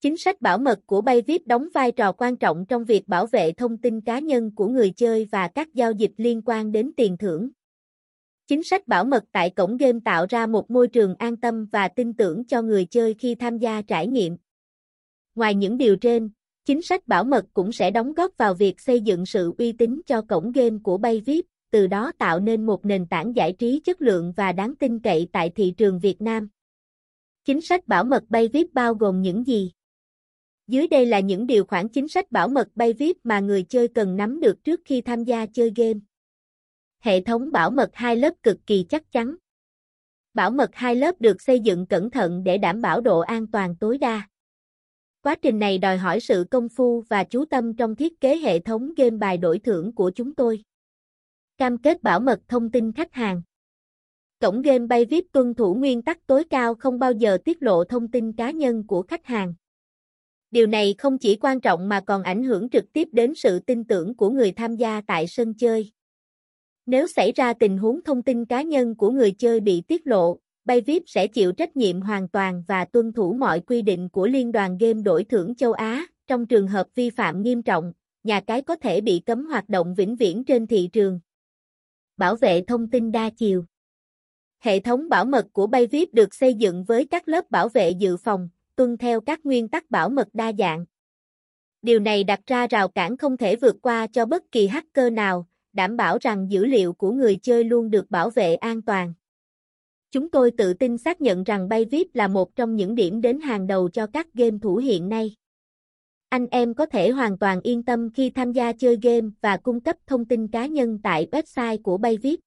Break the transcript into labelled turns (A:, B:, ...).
A: Chính sách bảo mật của Bayvip đóng vai trò quan trọng trong việc bảo vệ thông tin cá nhân của người chơi và các giao dịch liên quan đến tiền thưởng. Chính sách bảo mật tại cổng game tạo ra một môi trường an tâm và tin tưởng cho người chơi khi tham gia trải nghiệm. Ngoài những điều trên, chính sách bảo mật cũng sẽ đóng góp vào việc xây dựng sự uy tín cho cổng game của Bayvip, từ đó tạo nên một nền tảng giải trí chất lượng và đáng tin cậy tại thị trường Việt Nam. Chính sách bảo mật Bayvip bao gồm những gì? Dưới đây là những điều khoản chính sách bảo mật Bayvip mà người chơi cần nắm được trước khi tham gia chơi game. Hệ thống bảo mật hai lớp cực kỳ chắc chắn. Bảo mật hai lớp được xây dựng cẩn thận để đảm bảo độ an toàn tối đa. Quá trình này đòi hỏi sự công phu và chú tâm trong thiết kế hệ thống game bài đổi thưởng của chúng tôi. Cam kết bảo mật thông tin khách hàng. Cổng game Bayvip tuân thủ nguyên tắc tối cao không bao giờ tiết lộ thông tin cá nhân của khách hàng. Điều này không chỉ quan trọng mà còn ảnh hưởng trực tiếp đến sự tin tưởng của người tham gia tại sân chơi. Nếu xảy ra tình huống thông tin cá nhân của người chơi bị tiết lộ, Bayvip sẽ chịu trách nhiệm hoàn toàn và tuân thủ mọi quy định của Liên đoàn Game đổi thưởng châu Á. Trong trường hợp vi phạm nghiêm trọng, nhà cái có thể bị cấm hoạt động vĩnh viễn trên thị trường. Bảo vệ thông tin đa chiều Hệ thống bảo mật của Bayvip được xây dựng với các lớp bảo vệ dự phòng, tuân theo các nguyên tắc bảo mật đa dạng. Điều này đặt ra rào cản không thể vượt qua cho bất kỳ hacker nào, đảm bảo rằng dữ liệu của người chơi luôn được bảo vệ an toàn. Chúng tôi tự tin xác nhận rằng Bayvip là một trong những điểm đến hàng đầu cho các game thủ hiện nay. Anh em có thể hoàn toàn yên tâm khi tham gia chơi game và cung cấp thông tin cá nhân tại website của Bayvip.